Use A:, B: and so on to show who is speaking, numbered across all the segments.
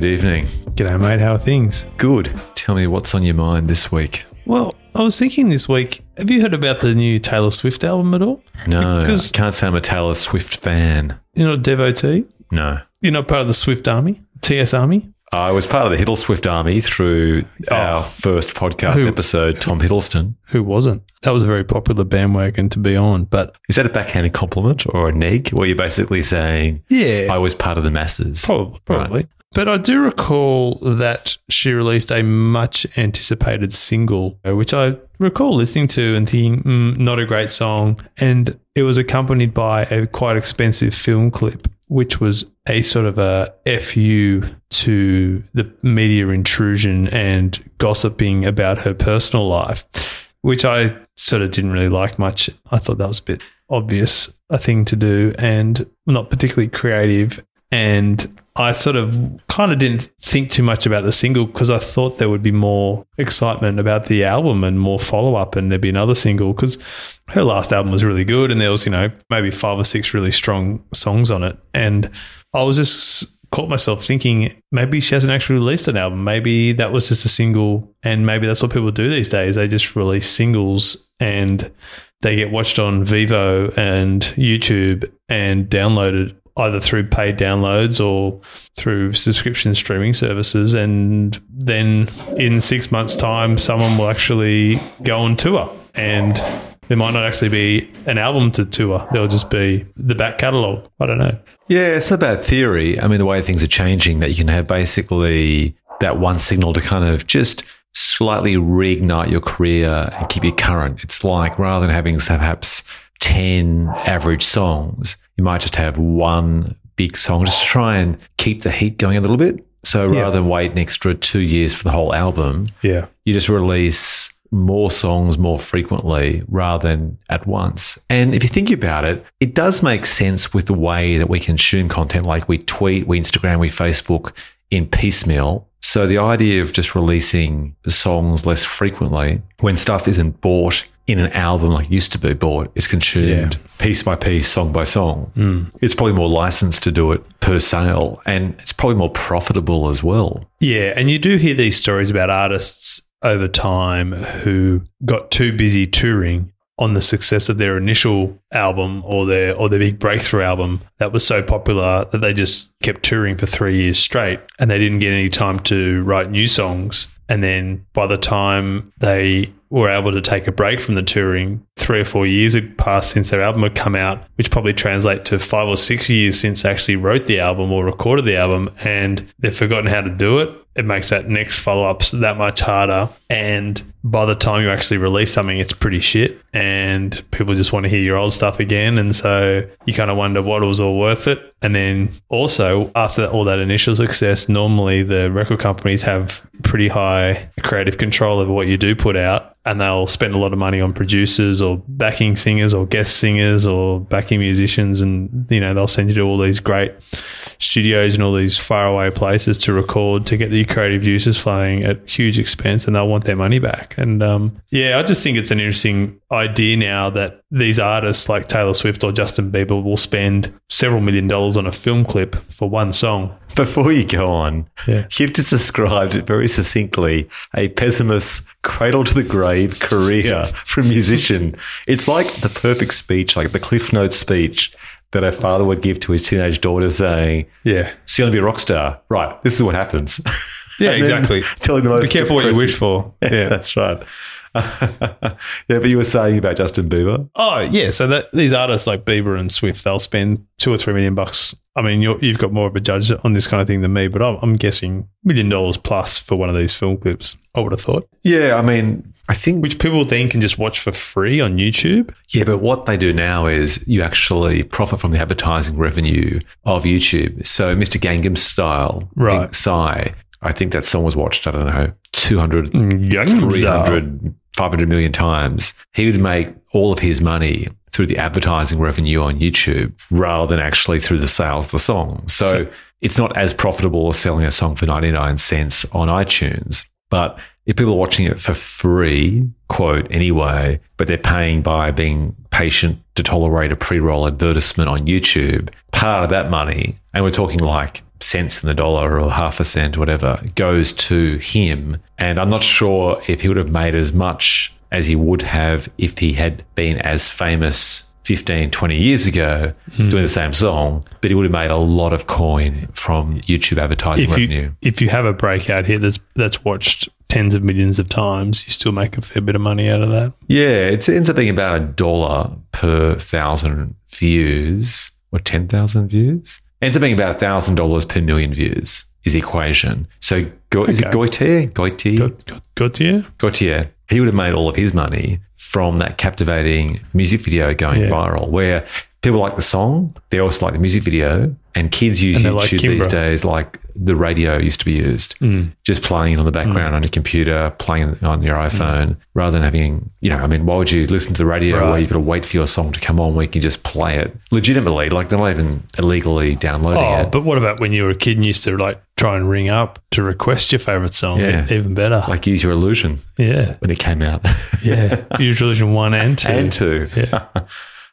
A: good evening.
B: G'day, mate. How are things?
A: Good. Tell me what's on your mind this week.
B: Well, I was thinking this week. Have you heard about the new Taylor Swift album at all?
A: No,
B: Because-
A: I can't say I'm a Taylor Swift fan.
B: You're not a devotee.
A: No.
B: You're not part of the Swift Army, TS Army.
A: I was part of the Hiddle Swift Army through oh. our first podcast
B: Who-
A: episode, Tom Hiddleston.
B: Who wasn't? That was a very popular bandwagon to be on. But
A: Is that a backhanded compliment or a neg? Where you're basically saying,
B: yeah,
A: I was part of the masses?
B: Probably, probably. But I do recall that she released a much anticipated single, uh, which I recall listening to and thinking, mm, not a great song. And it was accompanied by a quite expensive film clip, which was a sort of a FU to the media intrusion and gossiping about her personal life, which I sort of didn't really like much. I thought that was a bit obvious a thing to do and not particularly creative. And I sort of kind of didn't think too much about the single because I thought there would be more excitement about the album and more follow up, and there'd be another single because her last album was really good, and there was you know maybe five or six really strong songs on it, and I was just caught myself thinking maybe she hasn't actually released an album, maybe that was just a single, and maybe that's what people do these days. They just release singles and they get watched on Vevo and YouTube and downloaded either through paid downloads or through subscription streaming services. And then in six months' time, someone will actually go on tour. And there might not actually be an album to tour, there'll just be the back catalogue. I don't know.
A: Yeah, it's not bad theory. I mean, the way things are changing, that you can have basically that one signal to kind of just slightly reignite your career and keep you current. It's like rather than having perhaps 10 average songs, you might just have one big song just to try and keep the heat going a little bit. So rather
B: Yeah.
A: than wait an extra two years for the whole album,
B: Yeah.
A: you just release more songs more frequently rather than at once. And if you think about it, it does make sense with the way that we consume content. Like we tweet, we Instagram, we Facebook in piecemeal. So the idea of just releasing songs less frequently when stuff isn't bought in an album like it used to be bought, is consumed piece by piece, song by song. Hmm. It's probably more licensed to do it per sale and it's probably more profitable as well.
B: Yeah, and you do hear these stories about artists over time who got too busy touring on the success of their initial album or their or their big breakthrough album that was so popular that they just kept touring for 3 years straight and they didn't get any time to write new songs and then by the time they were able to take a break from the touring, three or four years had passed since their album had come out, which probably translate to five or six years since they actually wrote the album or recorded the album, and they've forgotten how to do it. It makes that next follow up that much harder. And by the time you actually release something, it's pretty shit, and people just want to hear your old stuff again. And so you kind of wonder what it was all worth it. And then also after all that initial success, normally the record companies have pretty high creative control over what you do put out and they'll spend a lot of money on producers or backing singers or guest singers or backing musicians and you know they'll send you to all these great studios and all these faraway places to record to get the creative juices flowing at huge expense and they'll want their money back and um, yeah i just think it's an interesting idea now that these artists like taylor swift or justin bieber will spend several million dollars on a film clip for one song
A: Before you go on,
B: Yeah.
A: you've just described it very succinctly a pessimist cradle to the grave career for a musician. It's like the perfect speech, like the Cliff Notes speech that a father would give to his teenage daughter saying,
B: yeah
A: So you're going to be a rock star. Right. This is what happens.
B: Yeah, exactly.
A: Telling the most
B: be careful what you wish for yeah
A: That's right. yeah, but you were saying about Justin Bieber.
B: Oh yeah, so that these artists like Bieber and Swift, they'll spend two or three million bucks. I mean, you're, you've got more of a judge on this kind of thing than me, but I'm, I'm guessing million dollars plus for one of these film clips. I would have thought,
A: Yeah, I mean, I think
B: which people then can just watch for free on YouTube.
A: Yeah, but what they do now is you actually profit from the advertising revenue of YouTube. So Mr. Gangnam Style,
B: Right.
A: think Psy, I think that song was watched, I don't know, 200, mm,
B: Gangnam
A: 300, 500 million times. He would make all of his money through the advertising revenue on YouTube rather than actually through the sales of the song. So,
B: So-
A: it's not as profitable as selling a song for 99 cents on iTunes. But if people are watching it for free, quote, anyway, but they're paying by being patient to tolerate a pre roll advertisement on YouTube, part of that money, and we're talking like cents in the dollar or half a cent, whatever, goes to him. And I'm not sure if he would have made as much as he would have if he had been as famous 15, 20 years ago
B: Hmm.
A: doing the same song, but he would have made a lot of coin from YouTube advertising
B: If
A: revenue.
B: you if you have a breakout hit that's that's watched tens of millions of times, you still make a fair bit of money out of that.
A: Yeah, it ends up being about a dollar per thousand views or 10,000 views. Ends up being about a thousand dollars per million views is the equation. So Go, is it
B: Okay.
A: Goitier? Goitier?
B: Got, got to?
A: Gautier, he would have made all of his money from that captivating music video going
B: Yeah.
A: viral, where people like the song, they also like the music video, and kids use
B: And
A: YouTube
B: like
A: these days like the radio used to be used, mm. just playing it on the background mm. on your computer, playing on your mm. iPhone, rather than having, you know, I mean, why would you listen to the radio where you've got to wait for your song to come on where you can just play it legitimately? Like they're not even illegally downloading
B: Oh,
A: it.
B: but what about when you were a kid and used to like try and ring up to request your favorite song?
A: Yeah.
B: Even better.
A: Like use your illusion
B: yeah.
A: when it came out.
B: Yeah. Use Your Illusion 1 and 2.
A: and two.
B: Yeah.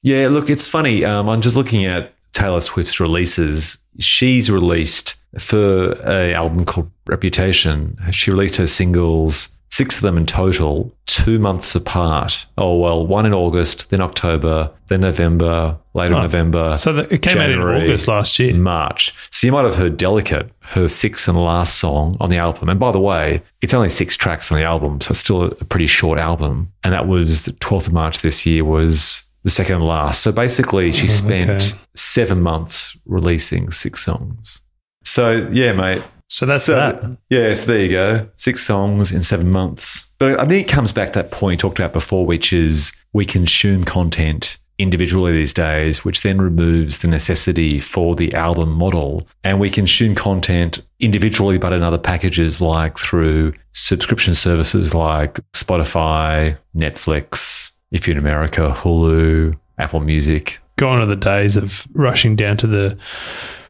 A: Yeah, look, it's funny. Um, I'm just looking at Taylor Swift's releases. She's released for a album called Reputation. She released her singles, six of them in total, two months apart. Oh well, one in August, then October, then November, later
B: Oh.
A: November.
B: So that, it came out in August last year.
A: March. So you might have heard Delicate, her sixth and last song on the album. And by the way, it's only six tracks on the album, so it's still a pretty short album. And that was the 12th of March this year was the second and last. So basically she mm-hmm, spent
B: okay.
A: seven months releasing six songs. So yeah, mate.
B: So that's
A: So
B: that.
A: yeah, so there you go. Six songs in seven months. But I think it comes back to that point we talked about before, which is we consume content individually these days, which then removes the necessity for the album model. And we consume content individually, but in other packages like through subscription services like Spotify, Netflix, if you're in America, Hulu, Apple Music.
B: Gone are the days of rushing down to the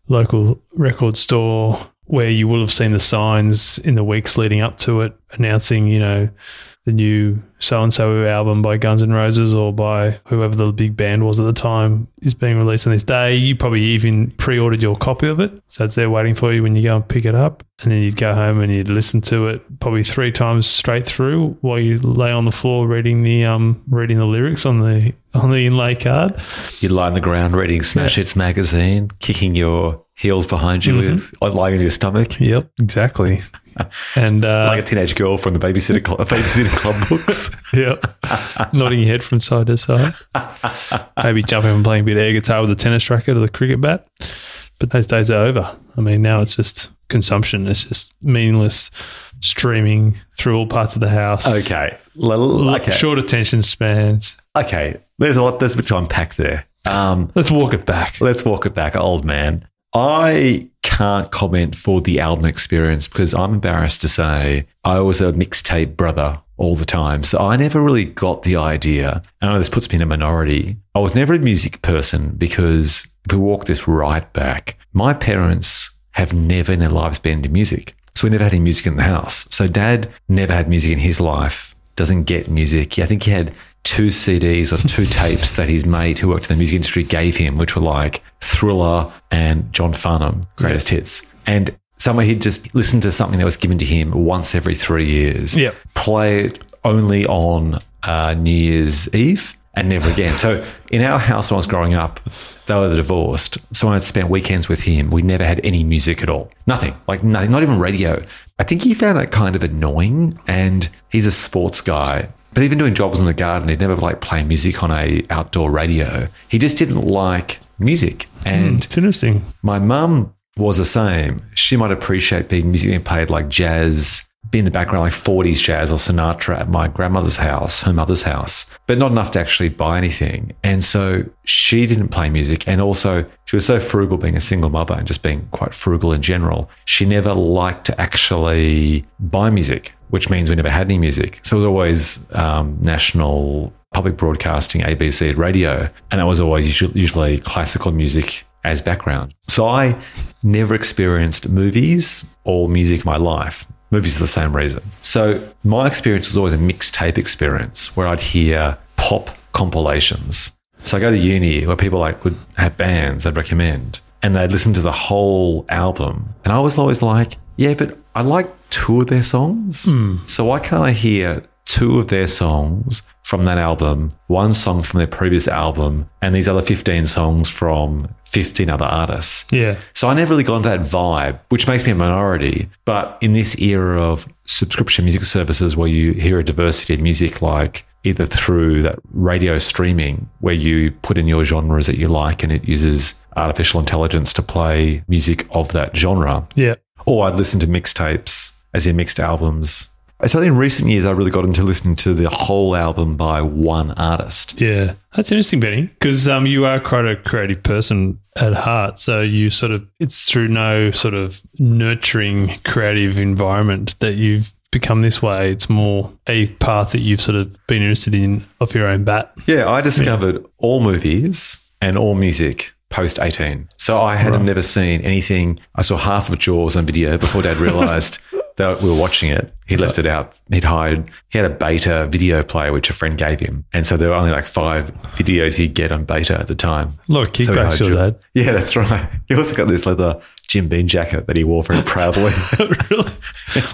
B: local record store where you will have seen the signs in the weeks leading up to it announcing, you know, the new so and so album by Guns N' Roses or by whoever the big band was at the time is being released on this day. You probably even pre ordered your copy of it. So it's there waiting for you when you go and pick it up. And then you'd go home and you'd listen to it probably three times straight through while you lay on the floor reading the um reading the lyrics on the on the inlay card.
A: You'd lie on the ground reading Smash Hits magazine, kicking your heels behind you with lying on your stomach.
B: Yep, exactly. And uh,
A: like a teenage girl from the babysitter club, babysitter club books.
B: Yep. Nodding your head from side to side. Maybe jumping and playing a bit of air guitar with a tennis racket or the cricket bat. But those days are over. I mean, now it's just consumption. It's just meaningless streaming through all parts of the house.
A: Okay, L- okay,
B: Short attention spans.
A: okay. There's a lot. There's a bit to unpack there. Um,
B: Let's walk it back.
A: let's walk it back, old man. I can't comment for the album experience because I'm embarrassed to say I was a mixtape brother all the time. So I never really got the idea. And I know this puts me in a minority. I was never a music person because if we walk this right back, my parents have never in their lives been into music. So we never had any music in the house. So dad never had music in his life, doesn't get music. I think he had two CDs or two tapes that his mate who worked in the music industry gave him, which were like Thriller and John Farnham, greatest hits. And somewhere he'd just listen to something that was given to him once every three years.
B: Yep.
A: Play it only on uh, New Year's Eve and never again. So in our house when I was growing up, they were divorced. So when I'd spent weekends with him, we never had any music at all. Nothing. Like nothing, not even radio. I think he found that kind of annoying and he's a sports guy. But even doing jobs in the garden, he'd never like play music on a outdoor radio. He just didn't like music. Hmm, and
B: It's interesting.
A: my mum was the same. She might appreciate being music being played like jazz, be in the background like 40s jazz or Sinatra at my grandmother's house, her mother's house, but not enough to actually buy anything. And so she didn't play music. And also, she was so frugal being a single mother and just being quite frugal in general. She never liked to actually buy music, which means we never had any music. So it was always um, national public broadcasting, ABC radio. And that was always usually, usually classical music as background. So I never experienced movies or music in my life. Movies are the same reason. So my experience was always a mixtape experience where I'd hear pop compilations. So I go to uni where people like would have bands I'd recommend. and they'd listen to the whole album. And I was always like, yeah, but I like two of their songs. Hmm. So why can't I hear two of their songs from that album, one song from their previous album, and these other 15 songs from 15 other artists?
B: Yeah.
A: So I never really got into that vibe, which makes me a minority. But in this era of subscription music services where you hear a diversity of music, like either through that radio streaming where you put in your genres that you like and it uses artificial intelligence to play music of that genre,
B: Yeah.
A: or I'd listen to mixtapes as in mixed albums. So in recent years, I really got into listening to the whole album by one artist.
B: Yeah, that's interesting, Benny, because um, you are quite a creative person at heart. So you sort of, it's through no sort of nurturing creative environment that you've become this way. It's more a path that you've sort of been interested in off your own bat.
A: Yeah, I discovered all movies and all music post 18. So I had never seen anything. I saw half of Jaws on video before dad realized that we were watching it. He left it out. He'd hired, he had a beta video player, which a friend gave him. And so there were only like five videos you'd get on beta at the time.
B: A lot of
A: So he
B: kickbacks,
A: hired
B: your dad.
A: Yeah, that's right. He also got this leather Jim Beam jacket that he wore very proudly.
B: really?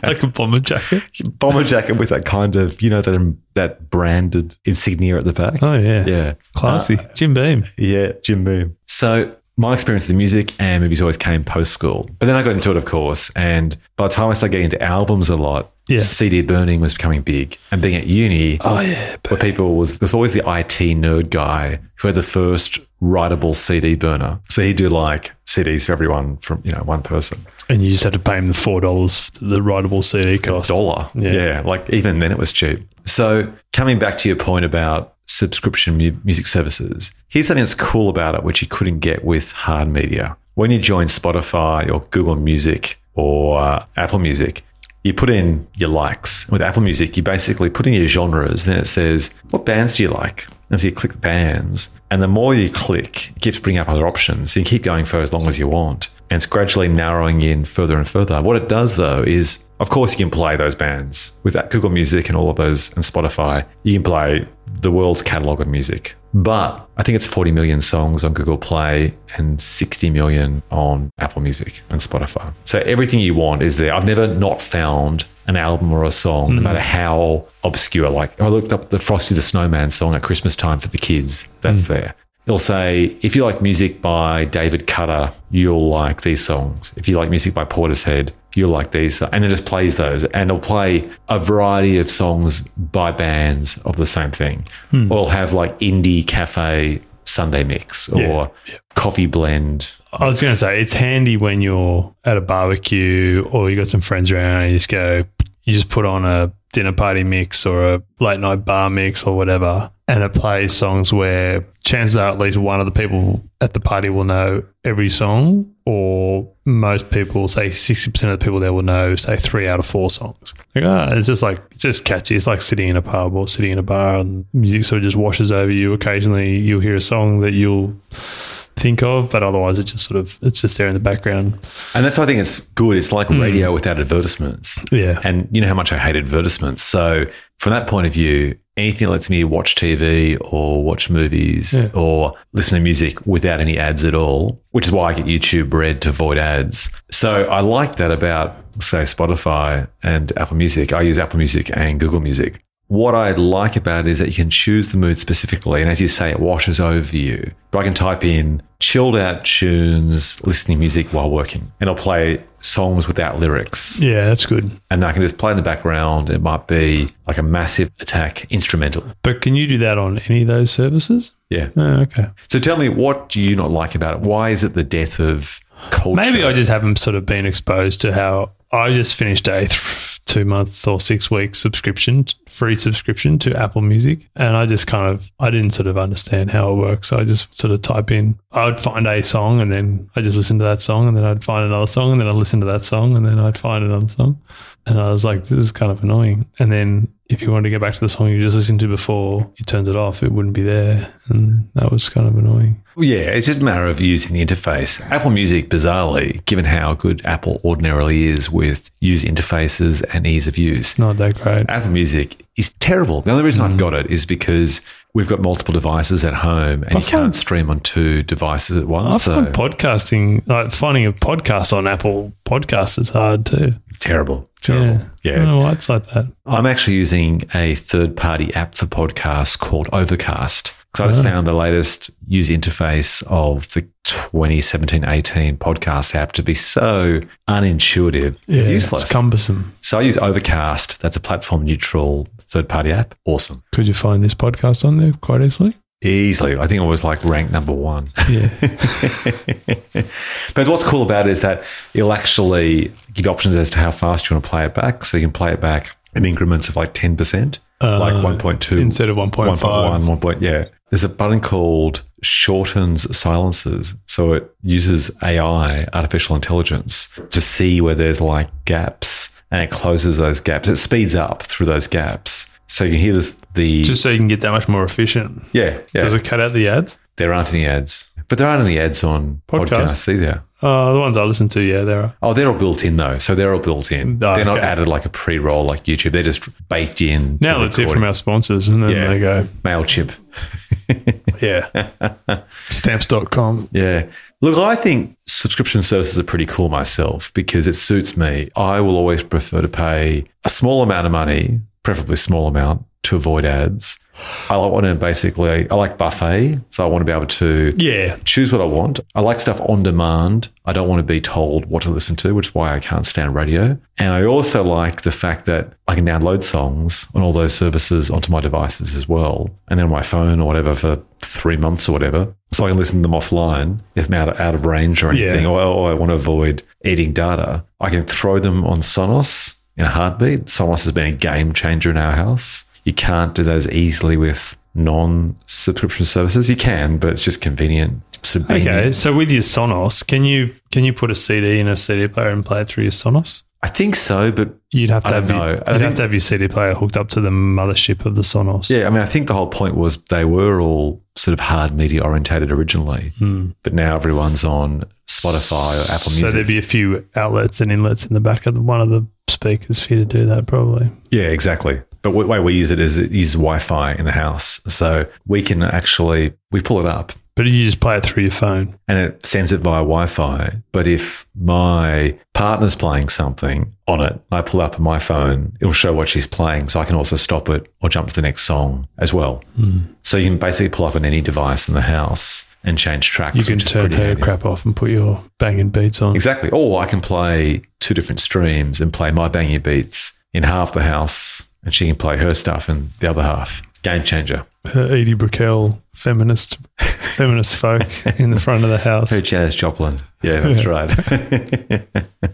B: like a bomber jacket?
A: Bomber jacket with that kind of, you know, that um, that branded insignia at the back.
B: Oh, yeah.
A: Yeah.
B: Classy. Uh, Jim Beam.
A: Yeah, Jim Beam. So my experience with music and movies always came post school. But then I got into it, of course. And by the time I started getting into albums a lot,
B: Yeah.
A: CD burning was becoming big. And being at uni,
B: Oh, yeah.
A: where people was there's always the IT nerd guy who had the first writable CD burner. So he'd do like CDs for everyone from, you know, one person.
B: And you just had to pay him the $4 for the writable CD cost.
A: dollar.
B: Yeah.
A: Yeah. Like even then it was cheap. So coming back to your point about subscription mu- music services, here's something that's cool about it, which you couldn't get with hard media. When you join Spotify or Google Music or uh, Apple Music, you put in your likes. With Apple Music, you basically put in your genres, then it says, what bands do you like? And so you click bands, and the more you click, it keeps bringing up other options. So you keep going for as long as you want. And it's gradually narrowing in further and further. What it does, though, is of course you can play those bands with that Google Music and all of those and Spotify. You can play the world's catalog of music. But I think it's 40 million songs on Google Play and 60 million on Apple Music and Spotify. So everything you want is there. I've never not found an album or a song, no mm. matter how obscure. Like I looked up the Frosty the Snowman song at Christmas time for the kids. That's mm. there. It'll say, if you like music by David Cutter, you'll like these songs. If you like music by Portishead, you'll like these. And it just plays those. And it'll play a variety of songs by bands of the same thing. Hmm. Or it'll have like indie cafe Sunday mix or
B: Yeah,
A: coffee blend.
B: I was going to say it's handy when you're at a barbecue or you got some friends around and you just go, you just put on a dinner party mix or a late night bar mix or whatever, and it plays songs where chances are at least one of the people at the party will know every song, or most people, say 60% of the people there will know, say three out of four songs. Like, ah, it's just like, it's just catchy. It's like sitting in a pub or sitting in a bar and music sort of just washes over you. Occasionally you'll hear a song that you'll think of, but otherwise it just sort of it's just there in the background.
A: And that's why I think it's good. It's like radio without advertisements.
B: Yeah.
A: And you know how much I hate advertisements. So from that point of view, anything that lets me watch TV or watch movies
B: Yeah.
A: or listen to music without any ads at all, which is why I get YouTube Red to avoid ads. So I like that about say Spotify and Apple Music. I use Apple Music and Google Music. What I like about it is that you can choose the mood specifically. And as you say, it washes over you. But I can type in chilled out tunes, listening music while working, and I'll play songs without lyrics.
B: Yeah, that's good.
A: And I can just play in the background. It might be like a massive attack instrumental.
B: But can you do that on any of those services?
A: Yeah.
B: Oh, okay.
A: So tell me, what do you not like about it? Why is it the death of culture?
B: Maybe I just haven't sort of been exposed to how I just finished a th- two month or six week subscription, free subscription to Apple Music. And I just kind of, I didn't sort of understand how it works. So I just sort of type in, I would find a song and then I just listen to that song and then I'd find another song and then I'd listen to that song and then I'd find another song. And I was like, this is kind of annoying. And then if you wanted to get back to the song you just listened to before you turned it off, it wouldn't be there. And that was kind of annoying.
A: Yeah, it's just a matter of using the interface. Apple Music, bizarrely, given how good Apple ordinarily is with user interfaces and ease of use.
B: Not that great.
A: Apple Music is terrible. The only reason I've mm. got it is because we've got multiple devices at home and you can't stream on two devices at once.
B: I
A: so
B: podcasting, like finding a podcast on Apple Podcasts is hard too.
A: Terrible. Terrible.
B: Yeah.
A: Yeah.
B: I don't know why it's like that.
A: I'm actually using a third party app for podcasts called Overcast because I just
B: Oh.
A: found the latest user interface of the 2017 18 podcast app to be so unintuitive. it's useless.
B: It's cumbersome.
A: so I use Overcast. That's a platform neutral third party app. Awesome.
B: Could you find this podcast on there quite easily?
A: Easily. I think it was like ranked number one.
B: Yeah.
A: but what's cool about it is that it'll actually give you options as to how fast you want to play it back. So you can play it back in increments of like 10%, like 1.2.
B: Uh, instead of 1.5.
A: 1.1, 1. Point, yeah. There's a button called shortens silences. So it uses AI, artificial intelligence, to see where there's like gaps and it closes those gaps. It speeds up through those gaps. So you can hear this, the.
B: Just so you can get that much more efficient.
A: yeah, yeah.
B: Does it cut out the ads?
A: there aren't any ads, but there aren't any ads on
B: Podcasts.
A: podcasts either.
B: Oh, the ones I listen to, yeah, there are.
A: Oh, they're all built in though. So they're all built in.
B: Oh,
A: they're not added like a pre roll like YouTube. They're just baked in.
B: Now let's hear from our sponsors and then
A: Yeah.
B: they go,
A: MailChimp.
B: yeah. Stamps.com.
A: Yeah. Look, I think subscription services are pretty cool myself because it suits me. I will always prefer to pay a small amount of money, preferably small amount, to avoid ads. I want to basically, I like buffet. So I want to be able to
B: Yeah.
A: choose what I want. I like stuff on demand. I don't want to be told what to listen to, which is why I can't stand radio. And I also like the fact that I can download songs on all those services onto my devices as well, and then my phone or whatever for three months or whatever. So I can listen to them offline if I'm out of, out of range or anything,
B: Yeah.
A: or, or I want to avoid eating data. I can throw them on Sonos in a heartbeat. Sonos has been a game changer in our house. You can't do that as easily with non-subscription services. You can, but it's just convenient. Being
B: Okay, so with your Sonos, can you can you put a CD in a CD player and play it through your Sonos?
A: I think so, but
B: You'd have to
A: I
B: have your,
A: know. I
B: you'd
A: think-
B: have to have your CD player hooked up to the mothership of the Sonos.
A: yeah, I mean, I think the whole point was they were all sort of hard media orientated originally, hmm. but now everyone's on Spotify or Apple
B: So there'd be a few outlets and inlets in the back of the, one of the speakers for you to do that, probably.
A: Yeah, exactly. But the way we use it is it uses Wi-Fi in the house, so we can actually we pull it up
B: But you just play it through your phone.
A: and it sends it via Wi-Fi. But if my partner's playing something on it, I pull up my phone, it'll show what she's playing, so I can also stop it or jump to the next song as well. Hmm. So you can basically pull up on any device in the house and change tracks.
B: You can turn her
A: handy.
B: crap off and put your banging beats on.
A: Exactly. Or I can play two different streams and play my banging beats in half the house, and she can play her stuff in the other half. Game changer.
B: Her Edie Brickell feminist feminist folk in the front of the house.
A: Her Janis Joplin. Yeah, that's right.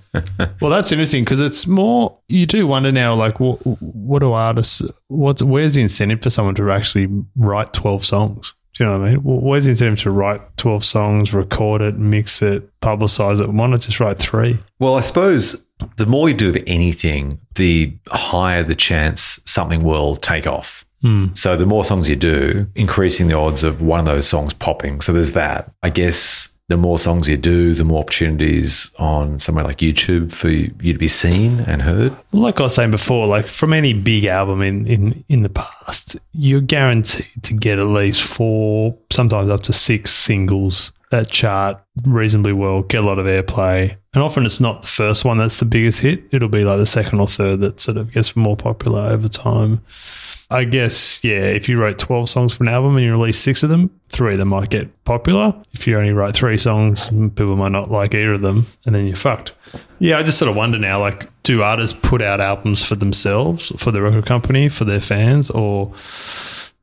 B: Well, that's interesting because it's more. You do wonder now, like, what, what do artists? What's where's the incentive for someone to actually write twelve songs? Do you know what I mean? Where's the incentive to write twelve songs, record it, mix it, publicize it? Why not just write three?
A: well, I suppose the more you do of anything, the higher the chance something will take off. Hmm. So the more songs you do, increasing the odds of one of those songs popping. So there's that. I guess the more songs you do, the more opportunities on somewhere like YouTube for you to be seen and heard.
B: Like I was saying before, like from any big album in, in, in the past, you're guaranteed to get at least four, sometimes up to six singles that chart reasonably well, get a lot of airplay. And often it's not the first one that's the biggest hit. It'll be like the second or third that sort of gets more popular over time. I guess, yeah, if you wrote 12 songs for an album and you release six of them, three of them might get popular. If you only write three songs, people might not like either of them, and then you're fucked. Yeah, I just sort of wonder now, like, do artists put out albums for themselves, for the record company, for their fans, or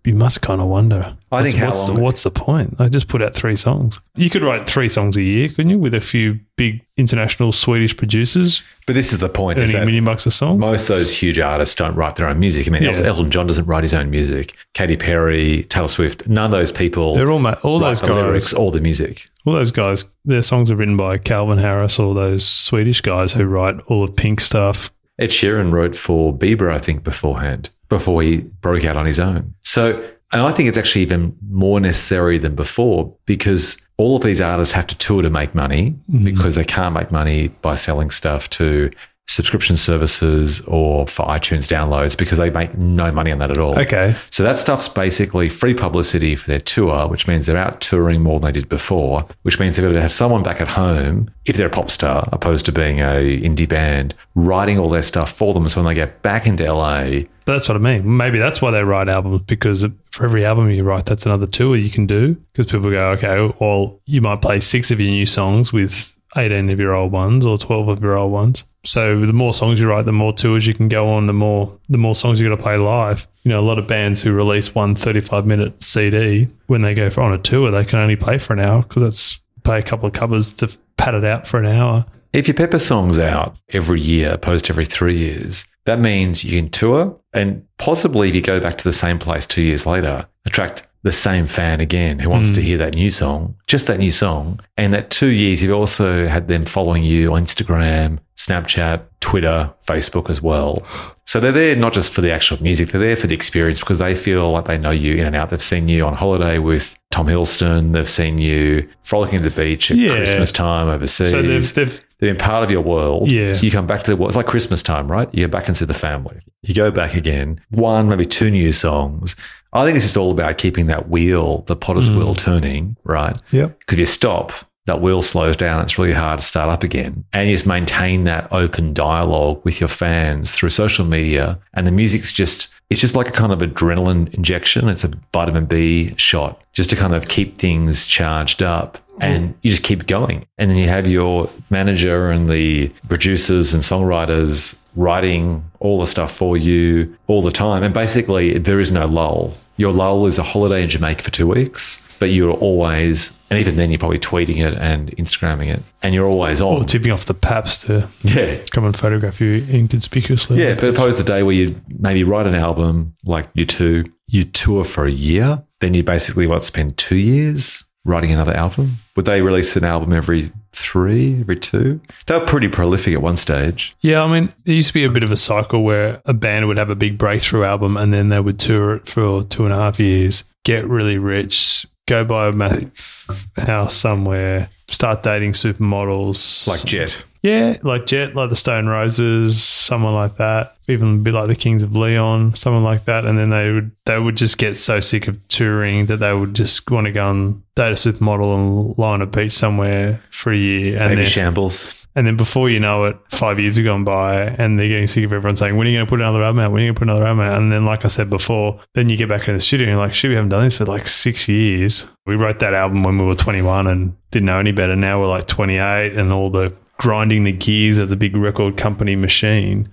B: you must kind of wonder.
A: I think
B: what's, the, what's the point? I just put out three songs. You could write three songs a year, couldn't you, with a few big international Swedish producers
A: But this is the point:
B: earning
A: that
B: million bucks a song?
A: most of those huge artists don't write their own music. I mean,
B: Yeah.
A: Elton, John doesn't write his own music. Katy Perry, Taylor Swift, none of those people.
B: They're all ma- all those
A: the
B: guys.
A: lyrics or the music.
B: All those guys, their songs are written by Calvin Harris, all those Swedish guys who write all of Pink stuff.
A: Ed Sheeran wrote for Bieber, I think, beforehand, before he broke out on his own. So, and I think it's actually even more necessary than before because all of these artists have to tour to make money mm-hmm. because they can't make money by selling stuff to subscription services or for iTunes downloads because they make no money on that at all.
B: Okay.
A: So that stuff's basically free publicity for their tour, which means they're out touring more than they did before, which means they've got to have someone back at home, if they're a pop star, opposed to being a indie band, writing all their stuff for them. So when they get back into LA,
B: But that's what I mean. Maybe that's why they write albums because for every album you write, that's another tour you can do. Because people go, okay, well, you might play six of your new songs with 18 of your old ones or 12 of your old ones. So the more songs you write, the more tours you can go on, the more the more songs you got to play live. You know, a lot of bands who release one 35 minute CD when they go for on a tour, they can only play for an hour because that's play a couple of covers to pad it out for an hour.
A: If you pepper songs out every year, to every three years, that means you can tour and possibly if you go back to the same place two years later, attract the same fan again who wants to hmm. hear that new song, just that new song. And that two years, you've also had them following you on Instagram, Snapchat, Twitter, Facebook as well. So they're there not just for the actual music, they're there for the experience because they feel like they know you in and out. They've seen you on holiday with Tom Hiddleston. They've seen you frolicking at the beach at
B: Yeah.
A: Christmas time overseas.
B: So they've, they've
A: They've been part of your world.
B: Yeah.
A: So you come back to the world. It's like Christmas time, right? You go back and see the family. You go back again, one, maybe two new songs. I think it's just all about keeping that wheel, the potter's
B: Mm.
A: wheel turning, right?
B: Yep.
A: Because if you stop, that wheel slows down. It's really hard to start up again. And you just maintain that open dialogue with your fans through social media. And the music's just, it's just like a kind of adrenaline injection. It's a vitamin B shot just to kind of keep things charged up. And you just keep going. And then you have your manager and the producers and songwriters writing all the stuff for you all the time. And basically, there is no lull. Your lull is a holiday in Jamaica for two weeks, but you're always, and even then, you're probably tweeting it and Instagramming it, and you're always
B: or
A: on.
B: tipping off the paps to
A: Yeah.
B: come and photograph you inconspicuously.
A: Yeah, but opposed to the day where you maybe write an album like U2, you tour for a year, then you basically what spend two years writing another album. Would they release an album every three, every two? They were pretty prolific at one stage.
B: Yeah, I mean, there used to be a bit of a cycle where a band would have a big breakthrough album and then they would tour it for two and a half years, get really rich, go buy a massive house somewhere, start dating supermodels.
A: Like Jet.
B: Yeah, like Jet, like the Stone Roses, someone like that. Even a bit like the Kings of Leon, someone like that. And then they would they would just get so sick of touring that they would just want to go and date a supermodel and lie on a beach somewhere for a year. And
A: Baby
B: then
A: Shambles.
B: and then before you know it, five years have gone by and they're getting sick of everyone saying, when are you going to put another album out? When are you going to put another album out? And then, like I said before, then you get back in the studio and you're like, shit, we haven't done this for like six years. We wrote that album when we were 21 and didn't know any better. Now we're like 28 and all the grinding the gears of the big record company machine.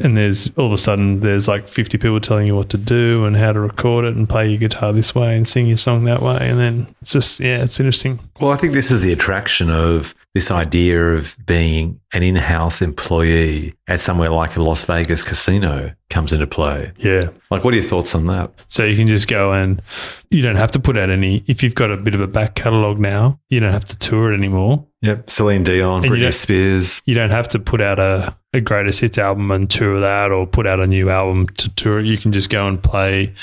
B: And there's all of a sudden there's like 50 people telling you what to do and how to record it and play your guitar this way and sing your song that way. And then it's just, yeah, it's interesting.
A: Well, I think this is the attraction of this idea of being an in-house employee at somewhere like a Las Vegas casino comes into play.
B: Yeah.
A: Like, what are your thoughts on that?
B: So you can just go and you don't have to put out any. If you've got a bit of a back catalogue now, you don't have to tour it anymore.
A: Yep. Celine Dion,
B: you
A: Britney
B: don't-
A: Spears.
B: You don't have to put out a, a greatest hits album and tour that or put out a new album to tour it. You can just go and play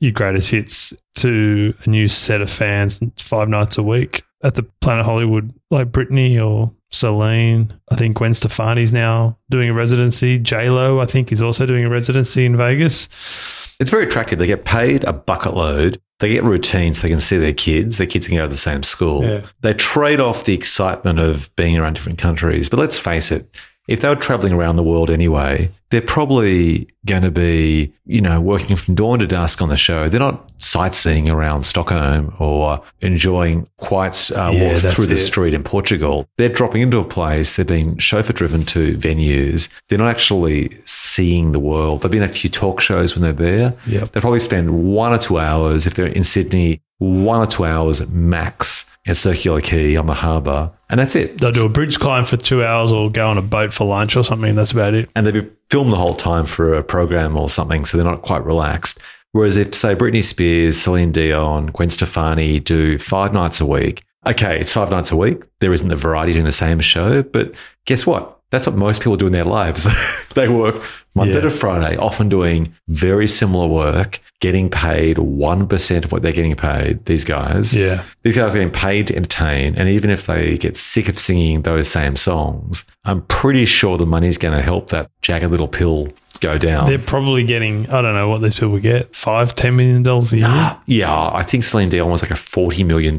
B: your greatest hits to a new set of fans five nights a week at the Planet Hollywood, like Britney or Celine. I think Gwen Stefani's now doing a residency. J Lo, I think, is also doing a residency in Vegas.
A: It's very attractive. They get paid a bucket load. They get routines. They can see their kids. Their kids can go to the same school.
B: Yeah.
A: They trade off the excitement of being around different countries. But let's face it, if they were traveling around the world anyway, they're probably going to be, you know, working from dawn to dusk on the show. They're not sightseeing around Stockholm or enjoying quiet uh,
B: Yeah,
A: walks through the
B: it.
A: street in Portugal. They're dropping into a place. They're being chauffeur driven to venues. They're not actually seeing the world. They've been at a few talk shows when they're there.
B: Yep.
A: They probably spend one or two hours, if they're in Sydney, one or two hours max at Circular Quay on the harbour. And that's it.
B: They'll do a bridge climb for two hours or go on a boat for lunch or something. That's about it.
A: and they'd be filmed the whole time for a program or something, so they're not quite relaxed. Whereas if, say, Britney Spears, Celine Dion, Gwen Stefani do five nights a week, okay, it's five nights a week. There isn't the variety doing the same show, but guess what? That's what most people do in their lives. they work Monday
B: Yeah.
A: to Friday, often doing very similar work, getting paid 1% of what they're getting paid, these guys.
B: Yeah.
A: These guys are getting paid to entertain. And even if they get sick of singing those same songs, I'm pretty sure the money's going to help that jagged little pill go down.
B: They're probably getting, I don't know what these people get, five, ten million dollars a year.
A: Ah, yeah, I think Celine Dion was like a $40 million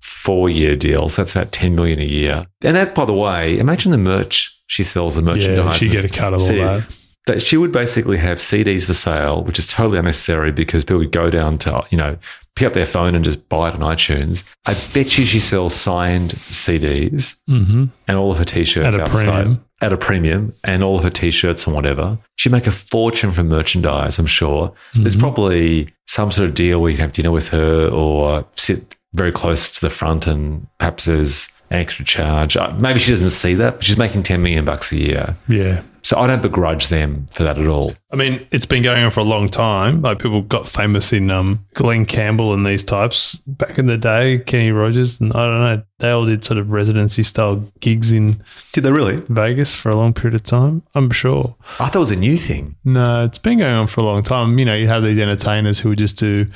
A: four year deal. So that's about 10 million a year. And that, by the way, imagine the merch she sells, the merchandise.
B: yeah, she get a cut of all that.
A: That she would basically have CDs for sale, which is totally unnecessary because people would go down to, you know, pick up their phone and just buy it on iTunes. I bet you she sells signed CDs
B: Mm-hmm.
A: and all of her t-shirts
B: At a
A: outside
B: premium.
A: at a premium and all of her t-shirts and whatever. She'd make a fortune from merchandise, I'm sure. There's
B: Mm-hmm.
A: probably some sort of deal where you can have dinner with her or sit very close to the front and perhaps there's an extra charge. Uh, Maybe she doesn't see that, but she's making 10 million bucks a year.
B: Yeah.
A: So I don't begrudge them for that at all.
B: I mean, it's been going on for a long time. Like people got famous in um, Glen Campbell and these types back in the day, Kenny Rogers, and I don't know. They all did sort of residency style gigs in
A: Did they really?
B: Vegas for a long period of time. I'm sure.
A: I thought it was a new thing.
B: No, it's been going on for a long time. You know, you have these entertainers who would just do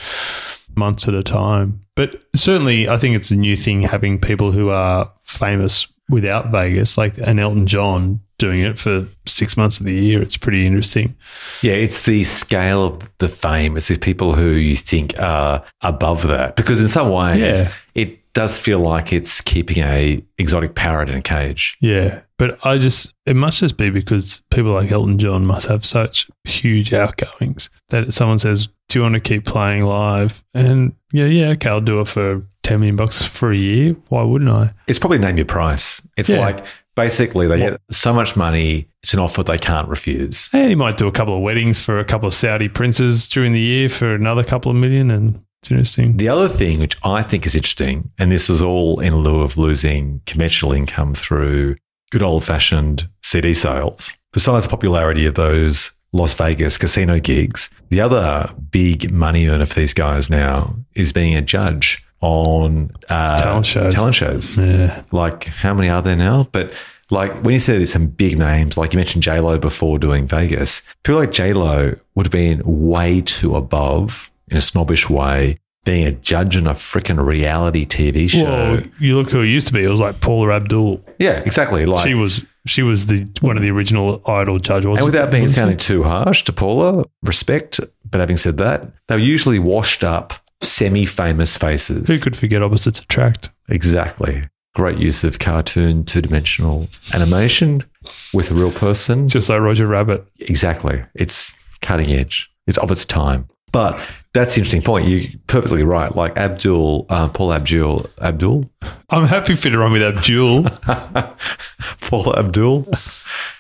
B: months at a time. But certainly, I think it's a new thing having people who are famous without Vegas, like an Elton John doing it for six months of the year. It's pretty interesting.
A: Yeah, it's the scale of the fame. It's these people who you think are above that. Because in some ways,
B: Yeah.
A: it does feel like it's keeping a exotic parrot in a cage.
B: Yeah. But I just, it must just be because people like Elton John must have such huge outgoings that someone says, Do you want to keep playing live? And yeah, yeah, okay, I'll do it for 10 million bucks for a year. Why wouldn't I?
A: It's probably name your price. It's
B: Yeah.
A: like basically they get so much money, it's an offer they can't refuse.
B: And he might do a couple of weddings for a couple of Saudi princes during the year for another couple of million. And it's interesting.
A: The other thing, which I think is interesting, and this is all in lieu of losing conventional income through good old fashioned CD sales, besides the popularity of those Las Vegas casino gigs, the other big money earner for these guys now is being a judge on uh,
B: Talent shows.
A: Talent shows.
B: Yeah.
A: Like, how many are there now? But like when you say there's some big names, like you mentioned J Lo before doing Vegas, people like J Lo would have been way too above in a snobbish way being a judge in a freaking reality TV show.
B: Well, you look who it used to be. It was like Paula Abdul.
A: yeah, exactly. Like,
B: She was she was the one of the original idol judges.
A: and without being sounding too harsh to Paula, respect. But having said that, they were usually washed up, semi-famous faces.
B: who could forget opposites attract?
A: Exactly. Great use of cartoon two dimensional animation with a real person.
B: Just like Roger Rabbit.
A: Exactly. It's cutting edge. It's of its time. But that's the interesting point. You're perfectly right. Like Abdul, uh, Paul Abdul, Abdul,
B: I'm happy for to run with Abdul.
A: Paul Abdul.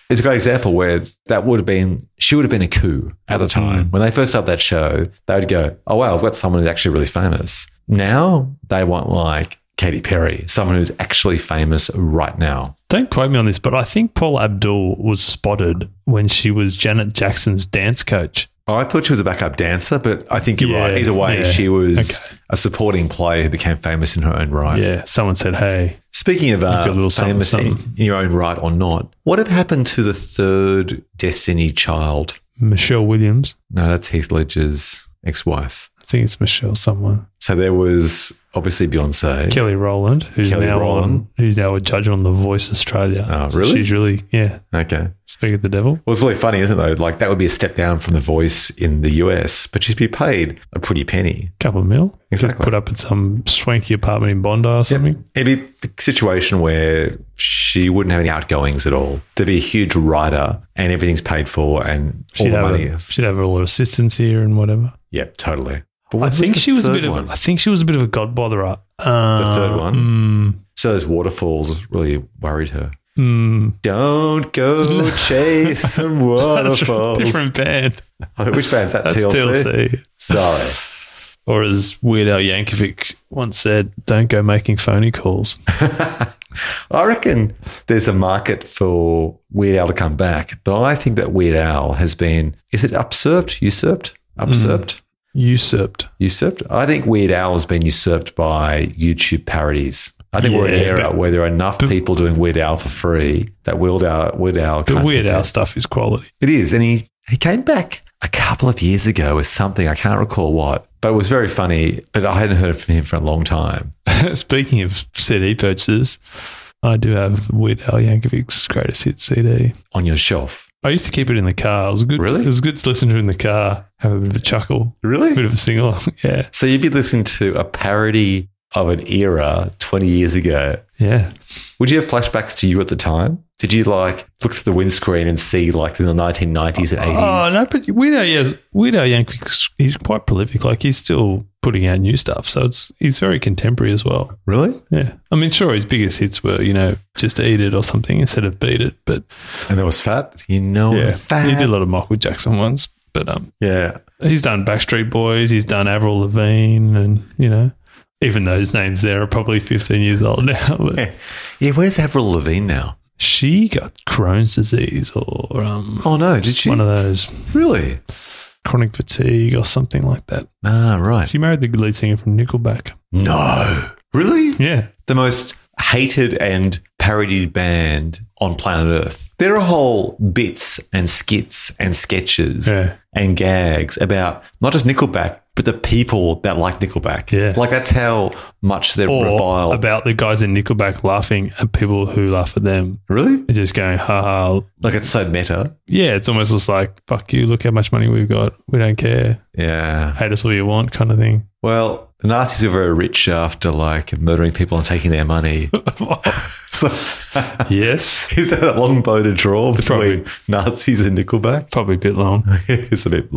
A: It's a great example where that would have been, she would have been a coup at the time. When they first started that show, they would go, oh, wow, I've got someone who's actually really famous. Now they want like Katy Perry, someone who's actually famous right now.
B: Don't quote me on this, but I think Paul Abdul was spotted when she was Janet Jackson's dance coach.
A: Oh, I thought she was a backup dancer, but I think you're
B: Yeah,
A: right. Either way,
B: yeah.
A: she was
B: Okay.
A: a supporting player who became famous in her own right.
B: Yeah, someone said, "Hey,
A: Speaking of uh,
B: little something,
A: famous in,
B: something.
A: in your own right or not, what had happened to the third Destiny child?
B: Michelle Williams."
A: No, that's Heath Ledger's ex-wife.
B: I think it's Michelle someone.
A: So there was obviously Beyonce.
B: Kelly Rowland, who's
A: Kelly
B: now
A: Rowland.
B: on, who's now a judge on The Voice Australia.
A: Oh,
B: So
A: really?
B: she's really, yeah.
A: Okay.
B: Speak of the devil.
A: Well, it's really funny, isn't it? Though, like that would be a step down from the voice in the US, but she'd be paid a pretty penny.
B: Couple of mil.
A: Exactly.
B: Just put up at some swanky apartment in Bondi or something.
A: It'd be a situation where she wouldn't have any outgoings at all. There'd be a huge writer, and everything's paid for, and all
B: She'd
A: the
B: have,
A: money
B: a,
A: is.
B: she'd have all her assistants here and whatever.
A: Yeah, totally.
B: I think she was a bit
A: one?
B: of. I think she was a bit of a god botherer. Uh,
A: third one?
B: Mm,
A: So those waterfalls really worried her.
B: mm.
A: Don't go chase some
B: a
A: waterfalls.
B: different band.
A: Oh, Which band's that?
B: That's
A: TLC?
B: TLC.
A: Sorry.
B: Or as Weird Al Yankovic once said, "Don't go making phony calls."
A: I reckon there's a market for Weird Al to come back, but I think that Weird Al has been, is it usurped? Usurped? Usurped?
B: Usurped.
A: Usurped? I think Weird Al has been usurped by YouTube parodies. I think we're in an era where there are enough people doing Weird Al for free that Weird Al, Weird Al
B: The Weird. Al stuff is quality.
A: It is, and he he came back a couple of years ago with something. I can't recall what, but it was very funny. But I hadn't heard from him for a long time.
B: Speaking of CD purchases, I do have Weird Al Yankovic's greatest hit CD.
A: On your shelf.
B: I used to keep it in the car. It was good.
A: Really?
B: It was good to listen to in the car. Have a bit of a chuckle. A
A: Really?
B: bit of a sing along. Yeah.
A: So you'd be listening to a parody of an era 20 years ago.
B: Yeah.
A: Would you have flashbacks to you at the time? Did you like look through the windscreen and see like in the 1990s and 80s?
B: Oh no, but Weird Al, yes, Weird Al Yankovic, he's quite prolific. Like he's still putting out new stuff, so it's he's very contemporary as well.
A: Really?
B: Yeah, I mean, sure, his biggest hits were you know just eat it or something instead of beat it, but
A: And there was fat. You know,
B: yeah,
A: fat.
B: he did a lot of Michael Jackson ones. But um,
A: Yeah.
B: he's done Backstreet Boys, he's done Avril Lavigne, and you know, even those names there are probably fifteen years old now. But
A: Yeah. Yeah. Where's Avril Lavigne now?
B: she got Crohn's disease or um,
A: Oh no, did she?
B: one of those
A: really?
B: chronic fatigue or something like that.
A: Ah, right.
B: She married the lead singer from Nickelback.
A: No. Really?
B: Yeah.
A: The most hated and parodied band on planet Earth. There are whole bits and skits and sketches
B: Yeah.
A: And gags about not just Nickelback, but the people that like Nickelback.
B: Yeah.
A: Like that's how much they're
B: Or
A: reviled.
B: about the guys in Nickelback laughing at people who laugh at them.
A: really?
B: They're just going, ha ha.
A: Like it's so meta.
B: Yeah, it's almost just like, fuck you, look how much money we've got. We don't care.
A: Yeah.
B: Hate us all you want kind of thing.
A: Well, the Nazis were very rich after like murdering people and taking their money. so
B: yes.
A: is that a long bow to draw between
B: Probably.
A: Nazis and Nickelback?
B: Probably a bit long.
A: Isn't it?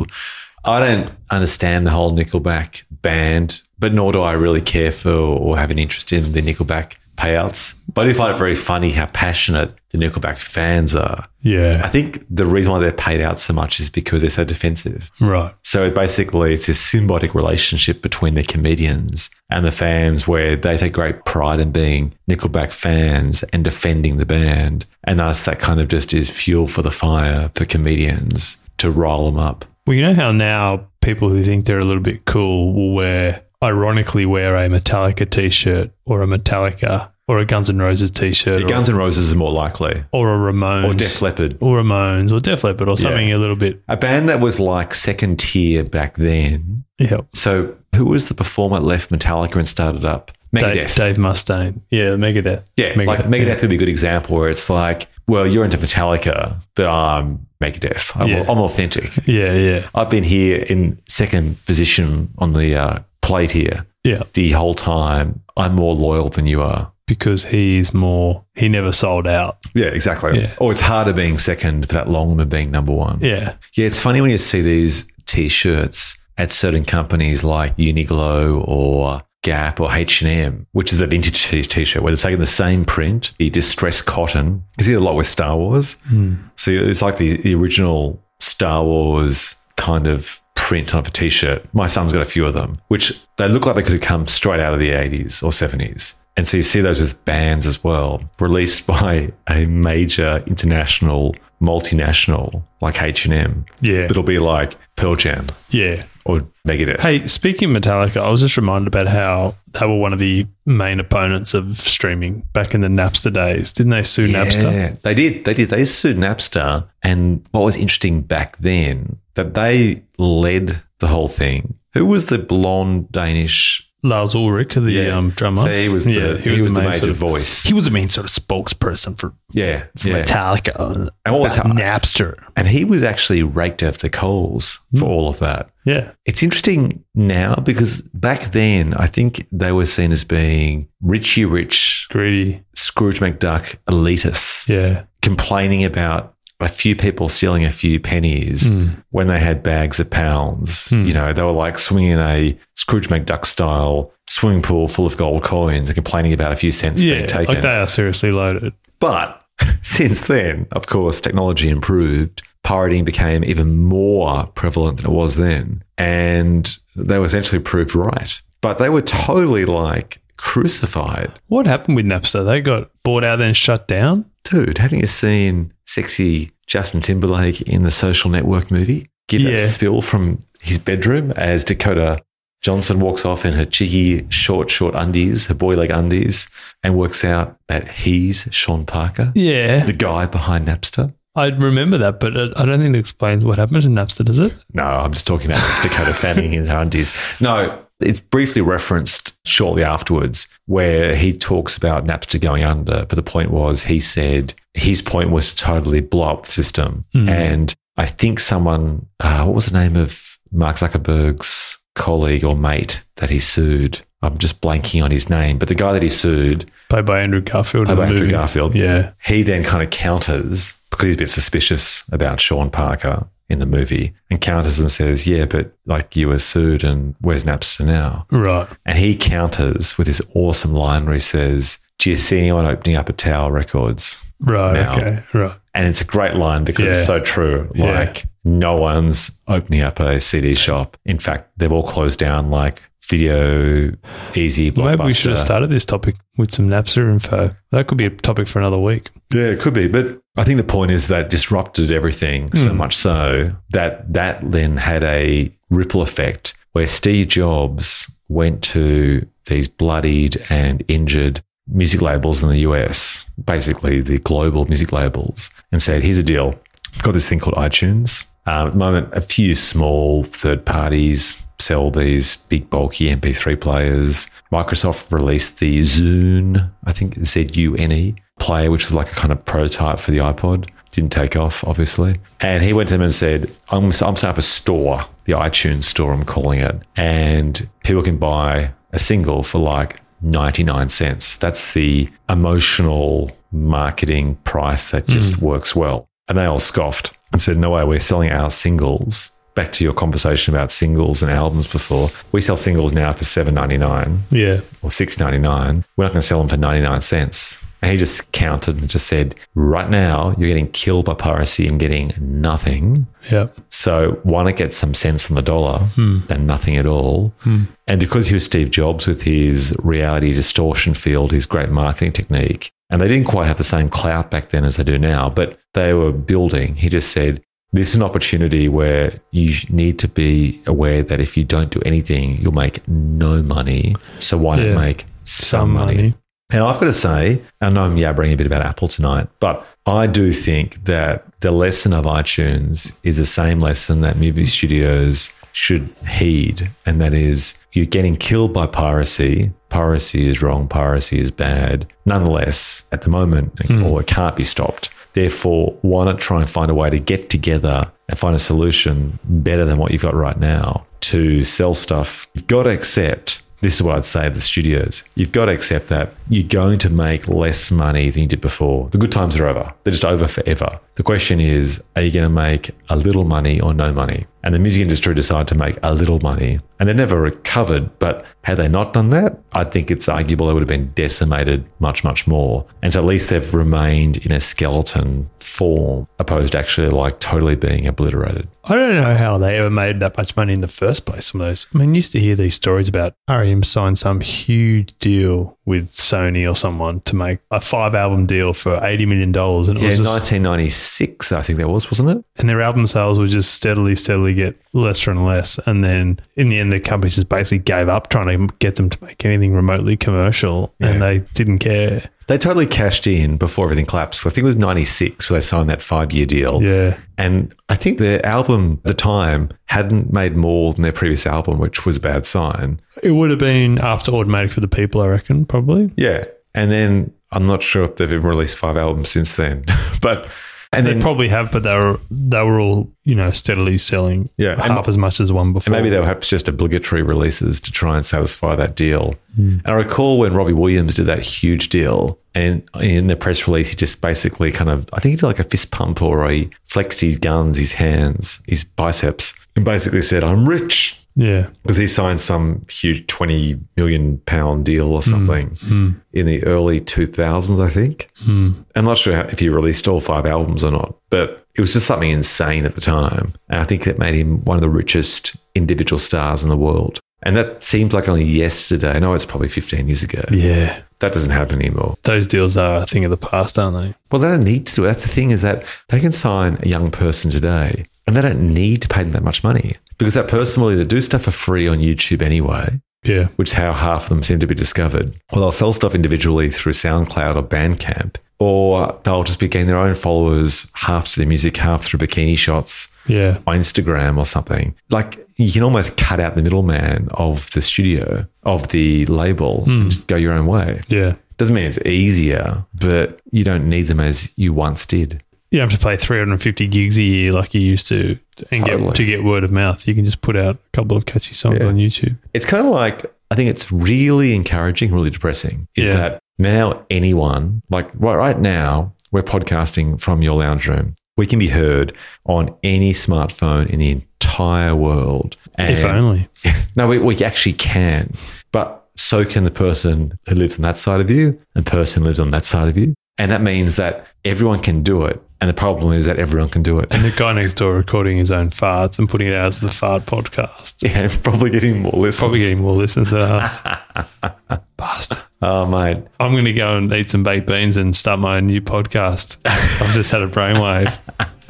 A: I don't understand the whole Nickelback band, but nor do I really care for or have an interest in the Nickelback payouts. But I find it very funny how passionate the Nickelback fans are.
B: Yeah.
A: I think the reason why they're paid out so much is because they're so defensive.
B: Right.
A: So it basically, it's this symbiotic relationship between the comedians and the fans where they take great pride in being Nickelback fans and defending the band. And thus, that kind of just is fuel for the fire for comedians to rile them up.
B: Well, you know how now people who think they're a little bit cool will wear, ironically, wear a Metallica t shirt or a Metallica or a Guns N' Roses t shirt
A: The
B: or,
A: Guns N' Roses is more likely,
B: or a Ramones.
A: or Def Leppard.
B: or Ramones or Def Leppard or something a little bit.
A: A band that was like second tier back then.
B: Yeah.
A: So, who was the performer that left Metallica and started up? Megadeth.
B: Dave, Dave Mustaine. Yeah, Megadeth.
A: Yeah, like Megadeth would be a good example where it's like, well, you're into Metallica, but I'm Megadeth. I'm,
B: Yeah.
A: I'm authentic.
B: Yeah, yeah,
A: I've been here in second position on the uh, plate here
B: yeah.
A: the whole time. I'm more loyal than you are.
B: Because he's more, he never sold out.
A: Yeah, exactly.
B: Yeah.
A: Or it's harder being second for that long than being number one.
B: Yeah.
A: Yeah, it's funny when you see these t-shirts at certain companies like Uniqlo or Gap or H&M, which is a vintage t- t-shirt where they're taking the same print, the distressed cotton. You see it a lot with Star Wars. Hmm. So it's like the, the original Star Wars kind of print on a t-shirt. My son's got a few of them, which they look like they could have come straight out of the 80s or 70s. And so you see those with bands as well, released by a major international multinational like H&M.
B: Yeah.
A: It'll be like Pearl Jam
B: Yeah.
A: or Megadeth.
B: Hey, speaking of Metallica, I was just reminded about how they were one of the main opponents of streaming back in the Napster days. Didn't they sue Napster?
A: Yeah, they did. They did. They sued Napster. And what was interesting back then, that they led the whole thing. Who was the blonde Danish?
B: Lars Ulrich, the um, drummer.
A: So he was the,
B: Yeah,
A: he was the,
B: main
A: major
B: sort of-
A: voice.
B: He was the main sort of spokesperson for,
A: yeah,
B: for
A: yeah.
B: Metallica.
A: And
B: about Napster?
A: And he was actually raked over the coals for all of that.
B: Yeah.
A: It's interesting now because back then, I think they were seen as being Richie Rich,
B: Greedy.
A: Scrooge McDuck elitists.
B: Yeah.
A: complaining about a few people stealing a few pennies hmm. when they had bags of pounds. Hmm. You know, they were like swimming in a Scrooge McDuck style swimming pool full of gold coins and complaining about a few cents
B: Yeah.
A: being taken.
B: Like they are seriously loaded.
A: But since then, of course, technology improved. Pirating became even more prevalent than it was then. And they were essentially proved right. But they were totally like crucified.
B: What happened with Napster? They got bought out then shut down?
A: Dude, haven't you seen sexy Justin Timberlake in the social network movie? Give that spill from his bedroom as Dakota Johnson walks off in her cheeky, short, short undies, her boy leg undies, and works out that he's Sean Parker,
B: Yeah.
A: the guy behind Napster.
B: I remember that, but I don't think it explains what happened to Napster, does it?
A: No, I'm just talking about Dakota Fanning in her undies. No, it's briefly referenced shortly afterwards where he talks about Napster going under. But the point was, he said his point was to totally blow up the system. And I think someone, uh, what was the name of Mark Zuckerberg's colleague or mate that he sued? I'm just blanking on his name, but the guy that he sued,
B: Played by Andrew Garfield. in
A: by Andrew
B: movie.
A: Garfield,
B: Yeah.
A: he then kind of counters because he's a bit suspicious about Sean Parker in the movie and counters and says, Yeah, but like you were sued and where's Napster now?
B: Right.
A: And he counters with this awesome line where he says, Do you see anyone opening up a Tower Records?
B: Right.
A: Now.
B: Okay. Right.
A: And it's a great line because it's so true.
B: Yeah.
A: Like, no one's opening up a CD shop. In fact, they've all closed down like Video Ezy, blockbuster.
B: Maybe we should have started this topic with some Napster info. That could be a topic for another week.
A: Yeah, it could be. But I think the point is that disrupted everything so
B: Hmm.
A: much so that that then had a ripple effect where Steve Jobs went to these bloodied and injured music labels in the US, basically the global music labels, and said, Here's a deal. I've got this thing called iTunes. Um, at the moment, a few small third parties sell these big, bulky MP3 players. Microsoft released the Zune, I think Z U N E player, which was like a kind of prototype for the iPod. Didn't take off, obviously. And he went to them and said, I'm, I'm setting up a store, the iTunes store, I'm calling it. And people can buy a single for like 99 cents. That's the emotional marketing price that just hmm. works well. And they all scoffed and said, No way, we're selling our singles. Back to your conversation about singles and albums before. We sell singles now for seven ninety nine
B: Yeah.
A: or six ninety nine. We're not going to sell them for ninety nine cents. And he just counted and just said, Right now, you're getting killed by piracy and getting nothing.
B: Yeah.
A: So why not get some cents on the dollar hmm. than nothing at all? Hmm. And because he was Steve Jobs with his reality distortion field, his great marketing technique, and they didn't quite have the same clout back then as they do now, but they were building. He just said, this is an opportunity where you need to be aware that if you don't do anything, you'll make no money. So why
B: Yeah.
A: not make some,
B: Some
A: money?
B: money.
A: And I've got to say, I know I'm yabbering a bit about Apple tonight, but I do think that the lesson of iTunes is the same lesson that movie studios should heed. And that is you're getting killed by piracy. Piracy is wrong. Piracy is bad. Nonetheless, at the moment, hmm. or it can't be stopped. Therefore, why not try and find a way to get together and find a solution better than what you've got right now to sell stuff? You've got to accept this is what I'd say to the studios. You've got to accept that you're going to make less money than you did before. The good times are over. They're just over forever. The question is, are you going to make a little money or no money? And the music industry decided to make a little money and they never recovered. But had they not done that, I think it's arguable they would have been decimated much, much more. And so at least they've remained in a skeleton form opposed to actually like totally being obliterated.
B: I don't know how they ever made that much money in the first place. Of those. I mean, used to hear these stories about REM signed some huge deal with Sony or someone to make a five album deal for $80 million. And, it
A: Yeah,
B: was just,
A: 1996, I think that was, wasn't it?
B: and their album sales would just steadily, steadily get lesser and less. And then in the end, the company just basically gave up trying to get them to make anything remotely commercial. And they didn't care.
A: They totally cashed in before everything collapsed. I think it was 96 where they signed that five year deal.
B: Yeah.
A: And I think their album at the time hadn't made more than their previous album, which was a bad sign.
B: It would have been after Automatic for the People, I reckon, probably.
A: Yeah. And then I'm not sure if they've ever released five albums since then. but, and
B: They
A: then
B: probably have, but they were they were all you know steadily selling
A: Yeah,
B: half as much as one before.
A: And maybe they were perhaps just obligatory releases to try and satisfy that deal.
B: Hmm.
A: And I recall when Robbie Williams did that huge deal, and in the press release, he just basically kind of, I think he did like a fist pump or he flexed his guns, his hands, his biceps, and basically said, I'm rich.
B: Yeah,
A: Because he signed some huge 20 million pound deal or something hmm. Hmm. in the early 2000s, I think. Hmm. I'm not sure how, if he released all five albums or not, but it was just something insane at the time. And I think that made him one of the richest individual stars in the world. And that seems like only yesterday. I know it's probably 15 years ago.
B: yeah.
A: That doesn't happen anymore.
B: Those deals are a thing of the past, aren't they?
A: Well, they don't need to. That's the thing is that they can sign a young person today and they don't need to pay them that much money because that person will either do stuff for free on YouTube anyway
B: Yeah.
A: which is how half of them seem to be discovered. Or they'll sell stuff individually through SoundCloud or Bandcamp, or they'll just be getting their own followers half through their music, half through bikini shots
B: Yeah.
A: on Instagram or something. Like you can almost cut out the middleman of the studio, of the label, and hmm. just go your own way.
B: Yeah.
A: Doesn't mean it's easier, but you don't need them as you once did.
B: You don't have to play 350 gigs a year like you used to and
A: Totally.
B: get to get word of mouth. You can just put out a couple of catchy songs
A: Yeah.
B: on YouTube.
A: It's kind of like I think it's really encouraging, really depressing. Is
B: Yeah.
A: that now anyone like right, right now we're podcasting from your lounge room. We can be heard on any smartphone in the entire world.
B: if only.
A: No, we, we actually can. But so can the person who lives on that side of you and person who lives on that side of you. And that means that everyone can do it. And the problem is that everyone can do it.
B: And the guy next door recording his own farts and putting it out as the fart podcast.
A: Yeah, probably getting more listens.
B: Probably getting more listeners than us. Bastard.
A: Oh, mate.
B: I'm going to go and eat some baked beans and start my own new podcast. I've just had a brainwave.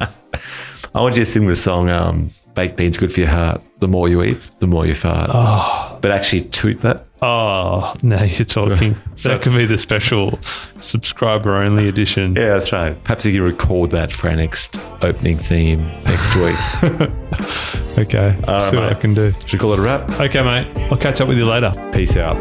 A: I want you to sing the song, um, Baked Beans Good for Your Heart. The more you eat, the more you fart. Oh. But actually toot that.
B: Oh, now you're talking.
A: So
B: that could be the special subscriber only edition.
A: Yeah, that's right. Perhaps you can record that for our next opening theme next week.
B: Okay.
A: All
B: see
A: right,
B: what I can do.
A: Should we call it a wrap?
B: Okay, mate. I'll catch up with you later.
A: Peace out.